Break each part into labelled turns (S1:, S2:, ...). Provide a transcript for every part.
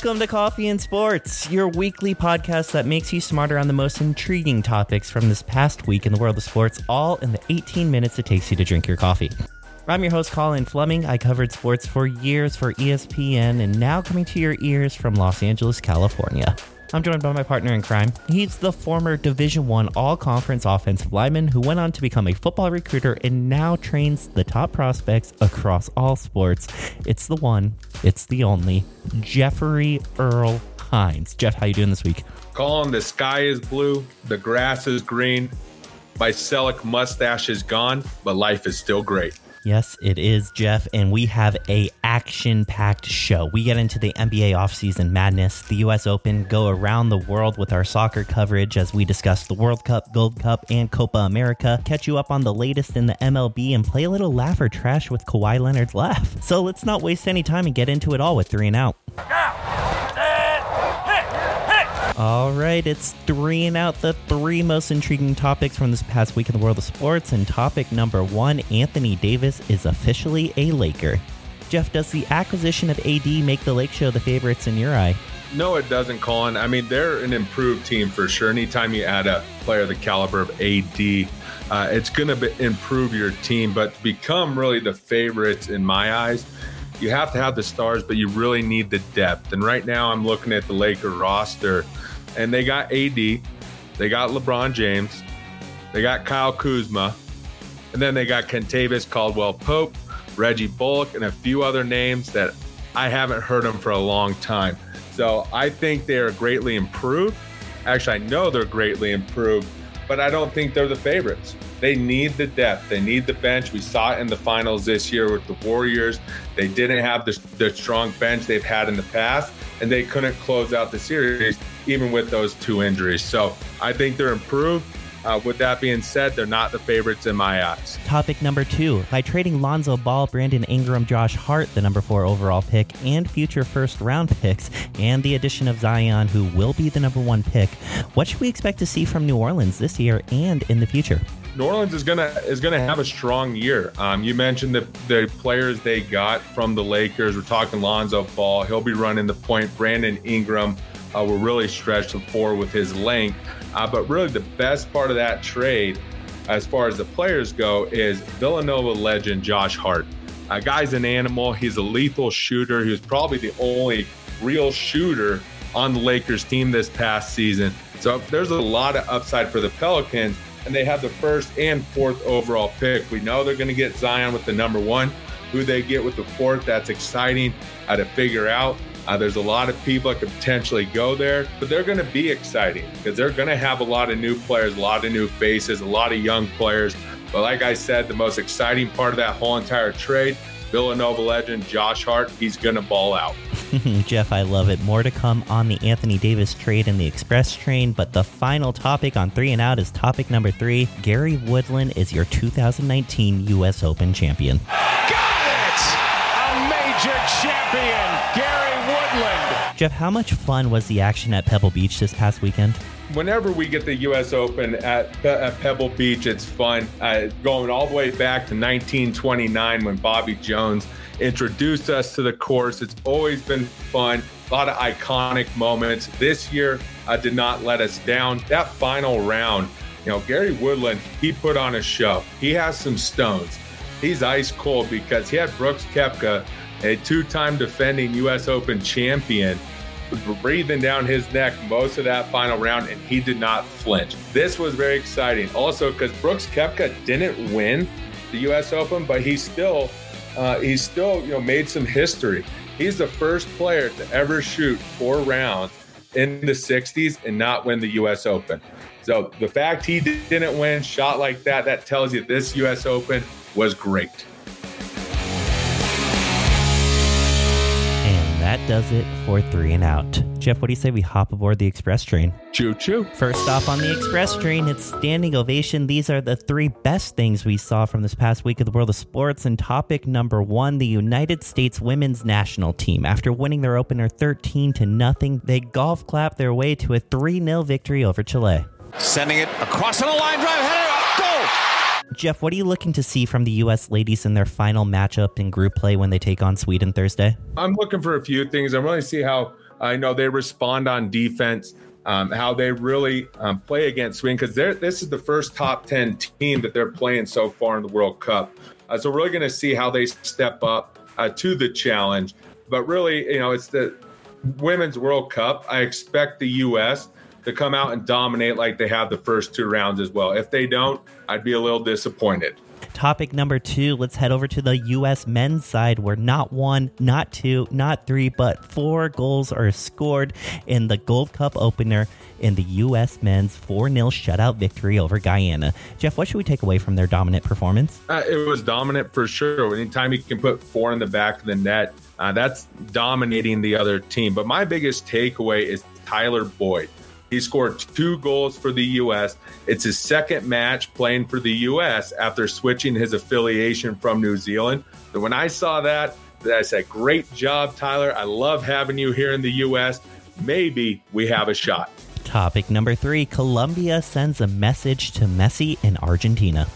S1: Welcome to Coffee and Sports, your weekly podcast that makes you smarter on the most intriguing topics from this past week in the world of sports, all in the 18 minutes it takes you to drink your coffee. I'm your host, Colin Fleming. I covered sports for years for ESPN and now coming to your ears from Los Angeles, California. I'm joined by my partner in crime. He's the former Division One All-Conference offensive lineman who went on to become a football recruiter and now trains the top prospects across all sports. It's the one, it's the only, Jeffrey Earl Hines. Jeff, how you doing this week?
S2: Colin, the sky is blue, the grass is green, my Selleck mustache is gone, but life is still great.
S1: Yes, it is, Jeff, and we have a action-packed show. We get into the NBA offseason madness, the US Open, go around the world with our soccer coverage as we discuss the World Cup, Gold Cup, and Copa America, catch you up on the latest in the MLB, and play a little laugh or trash with Kawhi Leonard's laugh. So let's not waste any time and get into it all with three and out. All right, it's three and out the three most intriguing topics from this past week in the world of sports. And topic number one Anthony Davis is officially a Laker. Jeff, does the acquisition of AD make the Lake Show the favorites in your eye?
S2: No, it doesn't, Colin. I mean, they're an improved team for sure. Anytime you add a player of the caliber of AD, uh, it's going to improve your team. But to become really the favorites in my eyes, you have to have the stars, but you really need the depth. And right now, I'm looking at the Laker roster and they got AD, they got LeBron James, they got Kyle Kuzma, and then they got Kentavious Caldwell Pope, Reggie Bullock, and a few other names that I haven't heard them for a long time. So I think they are greatly improved. Actually, I know they're greatly improved, but I don't think they're the favorites. They need the depth. They need the bench. We saw it in the finals this year with the Warriors. They didn't have the, the strong bench they've had in the past, and they couldn't close out the series even with those two injuries. So I think they're improved. Uh, with that being said, they're not the favorites in my eyes.
S1: Topic number two. By trading Lonzo Ball, Brandon Ingram, Josh Hart, the number four overall pick, and future first round picks, and the addition of Zion, who will be the number one pick, what should we expect to see from New Orleans this year and in the future?
S2: New Orleans is gonna is gonna have a strong year. Um, you mentioned the the players they got from the Lakers. We're talking Lonzo Ball. He'll be running the point. Brandon Ingram uh, will really stretch the floor with his length. Uh, but really, the best part of that trade, as far as the players go, is Villanova legend Josh Hart. Uh, guy's an animal. He's a lethal shooter. He was probably the only real shooter on the Lakers team this past season. So there's a lot of upside for the Pelicans, and they have the first and fourth overall pick. We know they're going to get Zion with the number one. Who they get with the fourth, that's exciting uh, to figure out. Uh, there's a lot of people that could potentially go there, but they're going to be exciting because they're going to have a lot of new players, a lot of new faces, a lot of young players. But like I said, the most exciting part of that whole entire trade, Villanova legend Josh Hart, he's going to ball out.
S1: Jeff, I love it. More to come on the Anthony Davis trade and the Express train, but the final topic on Three and Out is topic number three. Gary Woodland is your 2019 U.S. Open champion.
S3: Got it! A major champion, Gary Woodland.
S1: Jeff, how much fun was the action at Pebble Beach this past weekend?
S2: Whenever we get the U.S. Open at, Pe- at Pebble Beach, it's fun. Uh, going all the way back to 1929 when Bobby Jones introduced us to the course. It's always been fun. A lot of iconic moments. This year uh, did not let us down. That final round, you know, Gary Woodland, he put on a show. He has some stones. He's ice cold because he had Brooks Koepka, a two time defending U.S. Open champion, breathing down his neck most of that final round, and he did not flinch. This was very exciting. Also, because Brooks Koepka didn't win the U.S. Open, but he still uh, he still you know made some history. He's the first player to ever shoot four rounds in the 60s and not win the U.S. Open. So the fact he didn't win shot like that, that tells you this U.S. Open was great.
S1: That does it for Three and Out. Jeff, what do you say we hop aboard the Express train?
S2: Choo choo.
S1: First off on the Express train, it's standing ovation. These are the three best things we saw from this past week of the world of sports. And topic number one, the United States women's national team. After winning their opener 13 to nothing, they golf clap their way to a 3 0 victory over Chile.
S3: Sending it across on a line drive, header, goal!
S1: Jeff, what are you looking to see from the U.S. ladies in their final matchup in group play when they take on Sweden Thursday?
S2: I'm looking for a few things. I'm really see how I know they respond on defense. Um, how they really um, play against Sweden because this is the first top 10 team that they're playing so far in the World Cup. Uh, so we're really going to see how they step up uh, to the challenge. But really, you know, it's the Women's World Cup. I expect the U.S. to come out and dominate like they have the first two rounds as well. If they don't, I'd be a little disappointed.
S1: Topic number two, let's head over to the U.S. men's side where not one, not two, not three, but four goals are scored in the Gold Cup opener in the U.S. men's 4 0 shutout victory over Guyana. Jeff, what should we take away from their dominant performance?
S2: Uh, it was dominant for sure. Anytime you can put four in the back of the net, uh, that's dominating the other team. But my biggest takeaway is Tyler Boyd. He scored two goals for the U.S. It's his second match playing for the U.S. after switching his affiliation from New Zealand. So when I saw that, I said, Great job, Tyler. I love having you here in the U.S. Maybe we have a shot.
S1: Topic number three Colombia sends a message to Messi in Argentina.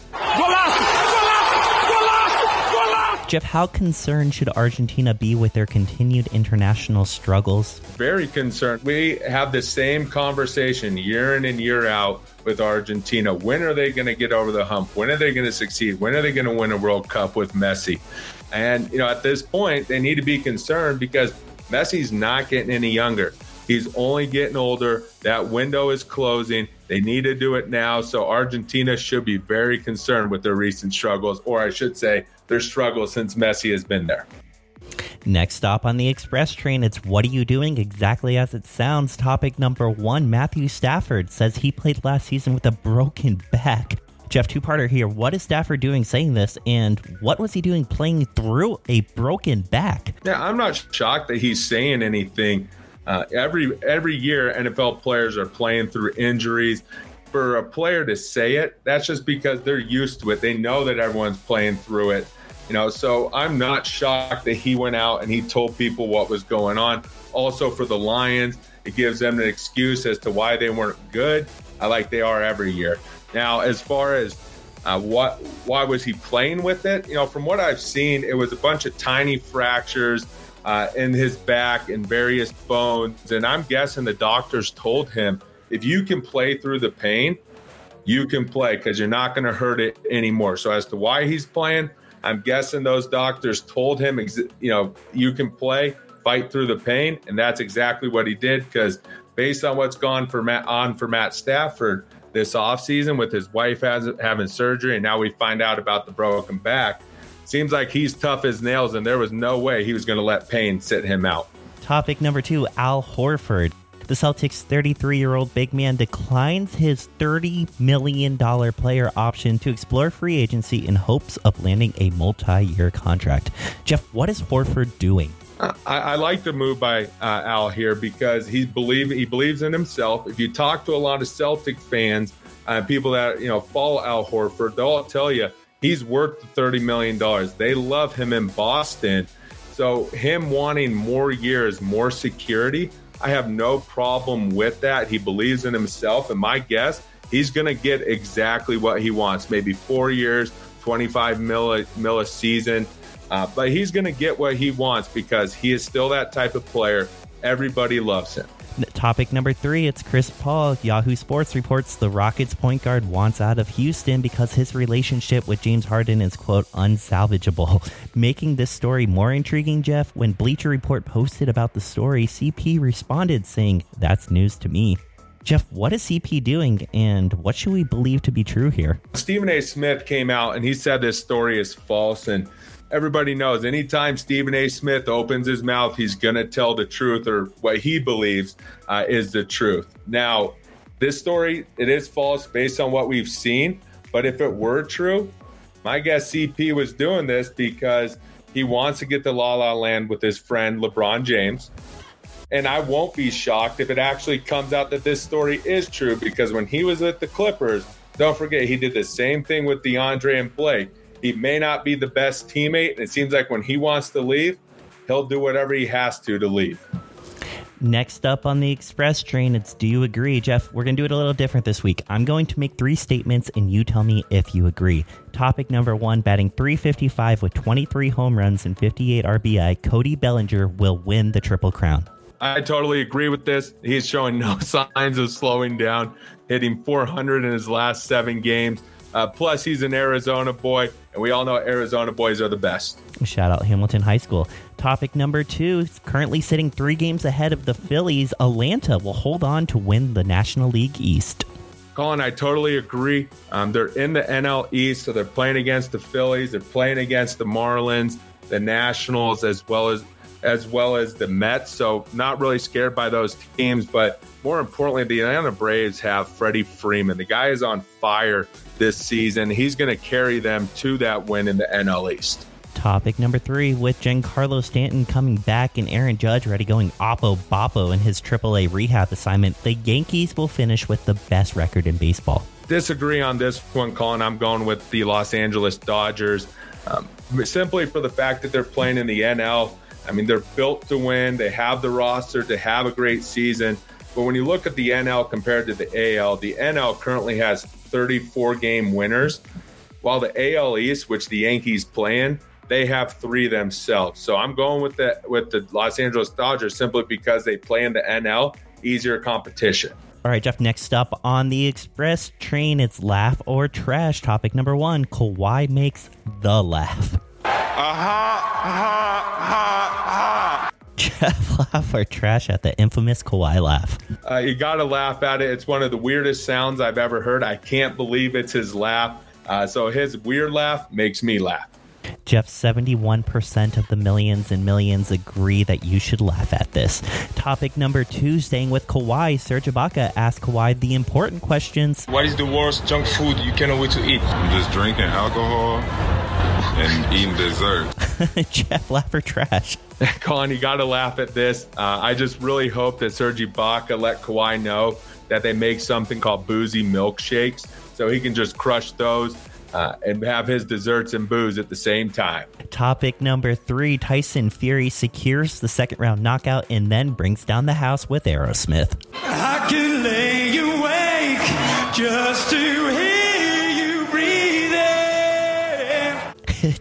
S1: Jeff, how concerned should Argentina be with their continued international struggles?
S2: Very concerned. We have the same conversation year in and year out with Argentina. When are they going to get over the hump? When are they going to succeed? When are they going to win a World Cup with Messi? And, you know, at this point, they need to be concerned because Messi's not getting any younger. He's only getting older. That window is closing. They need to do it now. So Argentina should be very concerned with their recent struggles, or I should say, their struggles since Messi has been there.
S1: Next stop on the express train, it's What Are You Doing? Exactly as it sounds. Topic number one Matthew Stafford says he played last season with a broken back. Jeff, two parter here. What is Stafford doing saying this, and what was he doing playing through a broken back?
S2: Yeah, I'm not shocked that he's saying anything. Uh, every every year, NFL players are playing through injuries. For a player to say it, that's just because they're used to it. They know that everyone's playing through it. You know, so I'm not shocked that he went out and he told people what was going on. Also, for the Lions, it gives them an excuse as to why they weren't good, uh, like they are every year. Now, as far as uh, what why was he playing with it? You know, from what I've seen, it was a bunch of tiny fractures uh, in his back and various bones. And I'm guessing the doctors told him if you can play through the pain, you can play because you're not going to hurt it anymore. So as to why he's playing, I'm guessing those doctors told him, you know, you can play, fight through the pain, and that's exactly what he did. Because based on what's gone for Matt on for Matt Stafford this offseason with his wife has, having surgery, and now we find out about the broken back Seems like he's tough as nails, and there was no way he was going to let pain sit him out.
S1: Topic number two Al Horford. The Celtics' 33 year old big man declines his $30 million player option to explore free agency in hopes of landing a multi year contract. Jeff, what is Horford doing?
S2: I, I, like the move by uh, Al here because he believe he believes in himself. If you talk to a lot of Celtic fans, uh, people that you know follow Al Horford, they'll all tell you he's worth the $30 million. They love him in Boston. So, him wanting more years, more security, I have no problem with that. He believes in himself. And my guess, he's going to get exactly what he wants maybe four years, 25 mil a, mil a season. Uh, but he's going to get what he wants because he is still that type of player. Everybody loves him.
S1: Topic number three it's Chris Paul. Yahoo Sports reports the Rockets point guard wants out of Houston because his relationship with James Harden is, quote, unsalvageable. Making this story more intriguing, Jeff, when Bleacher Report posted about the story, CP responded saying, That's news to me. Jeff, what is CP doing and what should we believe to be true here?
S2: Stephen A. Smith came out and he said this story is false. And everybody knows anytime Stephen A. Smith opens his mouth, he's going to tell the truth or what he believes uh, is the truth. Now, this story, it is false based on what we've seen. But if it were true, my guess CP was doing this because he wants to get to La La Land with his friend LeBron James. And I won't be shocked if it actually comes out that this story is true because when he was with the Clippers, don't forget, he did the same thing with DeAndre and Blake he may not be the best teammate. And it seems like when he wants to leave, he'll do whatever he has to to leave.
S1: Next up on the express train, it's Do You Agree? Jeff, we're going to do it a little different this week. I'm going to make three statements and you tell me if you agree. Topic number one batting 355 with 23 home runs and 58 RBI, Cody Bellinger will win the Triple Crown.
S2: I totally agree with this. He's showing no signs of slowing down, hitting 400 in his last seven games. Uh, plus, he's an Arizona boy, and we all know Arizona boys are the best.
S1: Shout out Hamilton High School. Topic number two currently sitting three games ahead of the Phillies. Atlanta will hold on to win the National League East.
S2: Colin, I totally agree. Um, they're in the NL East, so they're playing against the Phillies. They're playing against the Marlins, the Nationals, as well as as well as the Mets. So not really scared by those teams, but more importantly, the Atlanta Braves have Freddie Freeman. The guy is on fire this season. He's going to carry them to that win in the NL East.
S1: Topic number three with Giancarlo Stanton coming back and Aaron Judge ready going oppo boppo in his AAA rehab assignment, the Yankees will finish with the best record in baseball.
S2: Disagree on this one, Colin. I'm going with the Los Angeles Dodgers um, simply for the fact that they're playing in the NL. I mean, they're built to win. They have the roster to have a great season. But when you look at the NL compared to the AL, the NL currently has 34 game winners, while the AL East, which the Yankees play in, they have three themselves. So I'm going with the with the Los Angeles Dodgers simply because they play in the NL, easier competition.
S1: All right, Jeff, next up on the express train, it's laugh or trash. Topic number one Kawhi makes the laugh.
S3: Aha, ha, ha, ha.
S1: Jeff, laugh or trash at the infamous Kawhi laugh.
S2: Uh, you got to laugh at it. It's one of the weirdest sounds I've ever heard. I can't believe it's his laugh. Uh, so his weird laugh makes me laugh.
S1: Jeff, 71% of the millions and millions agree that you should laugh at this. Topic number two, staying with Kawhi, Serge Ibaka asked Kawhi the important questions.
S4: What is the worst junk food you cannot wait to eat?
S5: I'm just drinking alcohol and eating dessert.
S1: Jeff, laugh or trash?
S2: Colin, you got to laugh at this. Uh, I just really hope that Serge Ibaka let Kawhi know that they make something called boozy milkshakes so he can just crush those uh, and have his desserts and booze at the same time.
S1: Topic number three Tyson Fury secures the second round knockout and then brings down the house with Aerosmith.
S6: I can lay awake just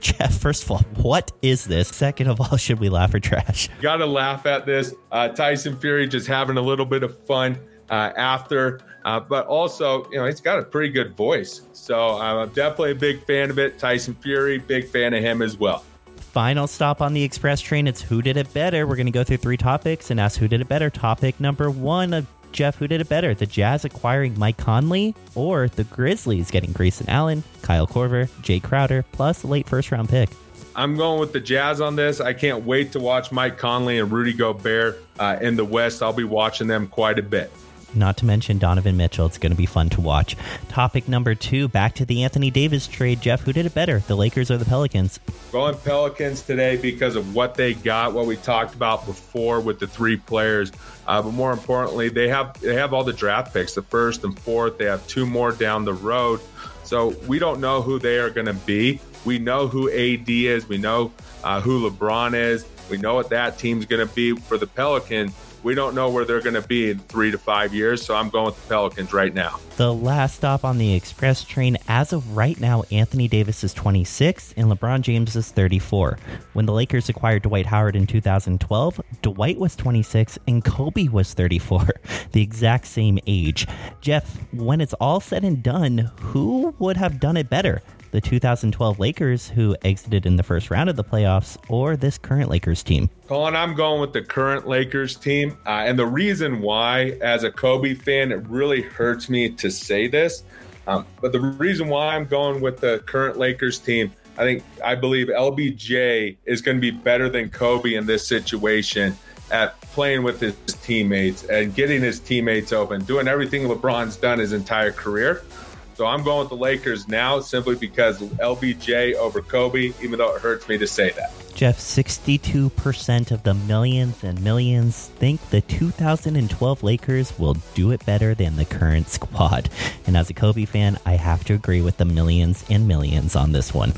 S1: Jeff, first of all, what is this? Second of all, should we laugh or trash?
S2: Got to laugh at this. Uh, Tyson Fury just having a little bit of fun uh, after, uh, but also, you know, he's got a pretty good voice. So I'm definitely a big fan of it. Tyson Fury, big fan of him as well.
S1: Final stop on the express train. It's who did it better. We're going to go through three topics and ask who did it better. Topic number one of Jeff, who did it better? The Jazz acquiring Mike Conley or the Grizzlies getting Grayson Allen, Kyle Korver, Jae Crowder, plus a late first round pick?
S2: I'm going with the Jazz on this. I can't wait to watch Mike Conley and Rudy Gobert uh, in the West. I'll be watching them quite a bit
S1: not to mention Donovan Mitchell. It's going to be fun to watch. Topic number two back to the Anthony Davis trade. Jeff, who did it better, the Lakers or the Pelicans?
S2: Going Pelicans today because of what they got, what we talked about before with the three players. Uh, but more importantly, they have they have all the draft picks, the first and fourth. They have two more down the road. So we don't know who they are going to be. We know who AD is. We know uh, who LeBron is. We know what that team's going to be for the Pelicans we don't know where they're going to be in three to five years. So I'm going with the Pelicans right now.
S1: The last stop on the express train, as of right now, Anthony Davis is 26 and LeBron James is 34. When the Lakers acquired Dwight Howard in 2012, Dwight was 26 and Kobe was 34, the exact same age. Jeff, when it's all said and done, who would have done it better? The 2012 Lakers, who exited in the first round of the playoffs, or this current Lakers team?
S2: Colin, I'm going with the current Lakers team. Uh, and the reason why, as a Kobe fan, it really hurts me to say this. Um, but the reason why I'm going with the current Lakers team, I think I believe LBJ is going to be better than Kobe in this situation at playing with his teammates and getting his teammates open, doing everything LeBron's done his entire career. So I'm going with the Lakers now simply because LBJ over Kobe, even though it hurts me to say that.
S1: Jeff, 62% of the millions and millions think the 2012 Lakers will do it better than the current squad. And as a Kobe fan, I have to agree with the millions and millions on this one.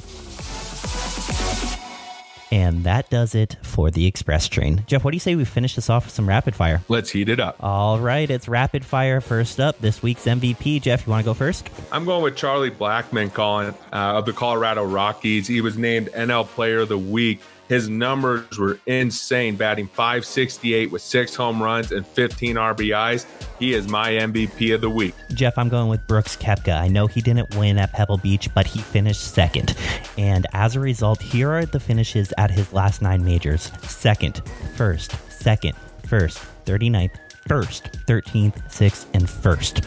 S1: And that does it for the express train. Jeff, what do you say we finish this off with some rapid fire?
S2: Let's heat it up.
S1: All right, it's rapid fire. First up, this week's MVP. Jeff, you want to go first?
S2: I'm going with Charlie Blackmon, Colin, uh, of the Colorado Rockies. He was named NL Player of the Week His numbers were insane, batting 568 with six home runs and 15 RBIs. He is my MVP of the week.
S1: Jeff, I'm going with Brooks Koepka. I know he didn't win at Pebble Beach, but he finished second. And as a result, here are the finishes at his last nine majors second, first, second, first, 39th, first, 13th, 6th, and first.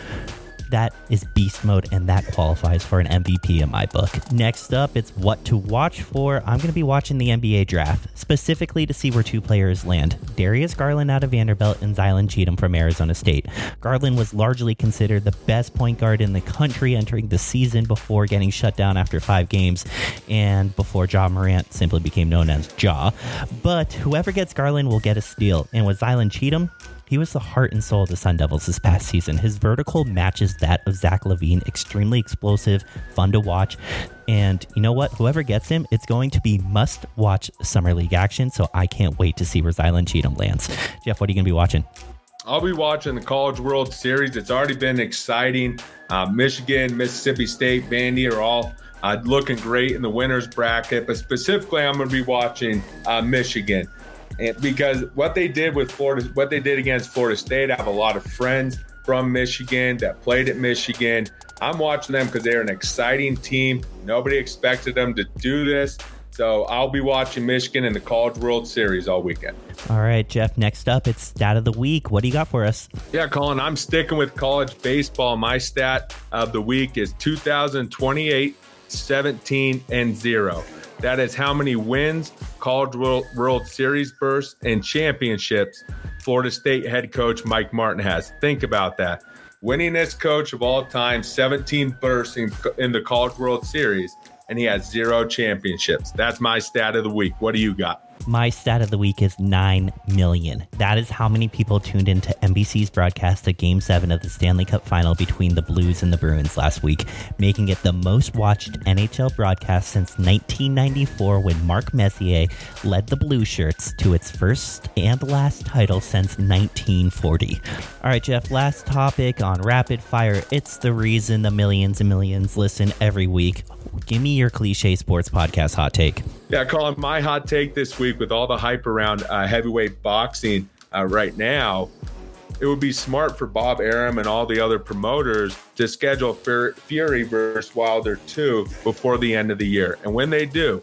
S1: That is beast mode, and that qualifies for an MVP in my book. Next up, it's what to watch for. I'm going to be watching the NBA draft, specifically to see where two players land Darius Garland out of Vanderbilt and Zylan Cheatham from Arizona State. Garland was largely considered the best point guard in the country entering the season before getting shut down after five games and before Ja Morant simply became known as Ja. But whoever gets Garland will get a steal. And with Zylan Cheatham, he was the heart and soul of the Sun Devils this past season. His vertical matches that of Zach LaVine, extremely explosive, fun to watch. And you know what? Whoever gets him, it's going to be must watch Summer League action. So I can't wait to see where Zylan Cheatham lands. Jeff, what are you going to be watching?
S2: I'll be watching the College World Series. It's already been exciting. Uh, Michigan, Mississippi State, Vandy are all uh, looking great in the winners bracket, but specifically, I'm going to be watching uh, Michigan. And because what they did with Florida, what they did against Florida State, I have a lot of friends from Michigan that played at Michigan. I'm watching them because they're an exciting team. Nobody expected them to do this. So I'll be watching Michigan in the College World Series all weekend.
S1: All right, Jeff, next up, it's stat of the week. What do you got for us?
S2: Yeah, Colin, I'm sticking with college baseball. My stat of the week is 2028, 17, and 0. That is how many wins, College World, Series bursts, and championships Florida State head coach Mike Martin has. Think about that. Winningest coach of all time, 17 bursts in, in the College World Series, and he has zero championships. That's my stat of the week. What do you got?
S1: My stat of the week is 9 million. That is how many people tuned into NBC's broadcast of Game 7 of the Stanley Cup final between the Blues and the Bruins last week, making it the most watched NHL broadcast since 1994 when Mark Messier led the Blue Shirts to its first and last title since 1940. All right, Jeff, last topic on rapid fire. It's the reason the millions and millions listen every week. Give me your cliche sports podcast hot take.
S2: Yeah, Colin, my hot take this week with all the hype around uh, heavyweight boxing uh, right now, it would be smart for Bob Arum and all the other promoters to schedule Fury versus Wilder 2 before the end of the year. And when they do,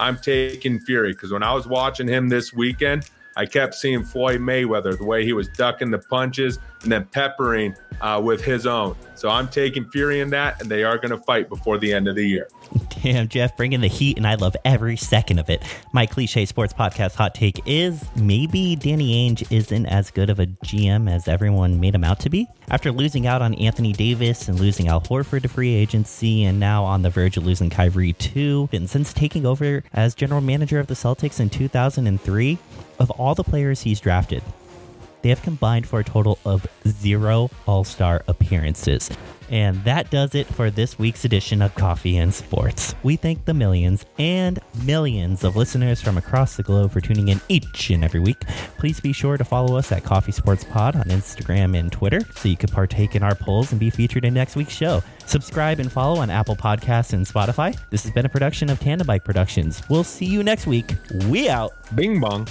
S2: I'm taking Fury because when I was watching him this weekend, I kept seeing Floyd Mayweather, the way he was ducking the punches and then peppering uh, with his own. So I'm taking Fury in that, and they are going to fight before the end of the year.
S1: Damn, Jeff, bringing the heat, and I love every second of it. My cliche sports podcast hot take is maybe Danny Ainge isn't as good of a GM as everyone made him out to be. After losing out on Anthony Davis and losing Al Horford to free agency, and now on the verge of losing Kyrie too, and since taking over as general manager of the Celtics in 2003, of all the players he's drafted, they have combined for a total of zero All Star appearances. And that does it for this week's edition of Coffee and Sports. We thank the millions and millions of listeners from across the globe for tuning in each and every week. Please be sure to follow us at Coffee Sports Pod on Instagram and Twitter so you can partake in our polls and be featured in next week's show. Subscribe and follow on Apple Podcasts and Spotify. This has been a production of Tandem Bike Productions. We'll see you next week. We out.
S2: Bing bong.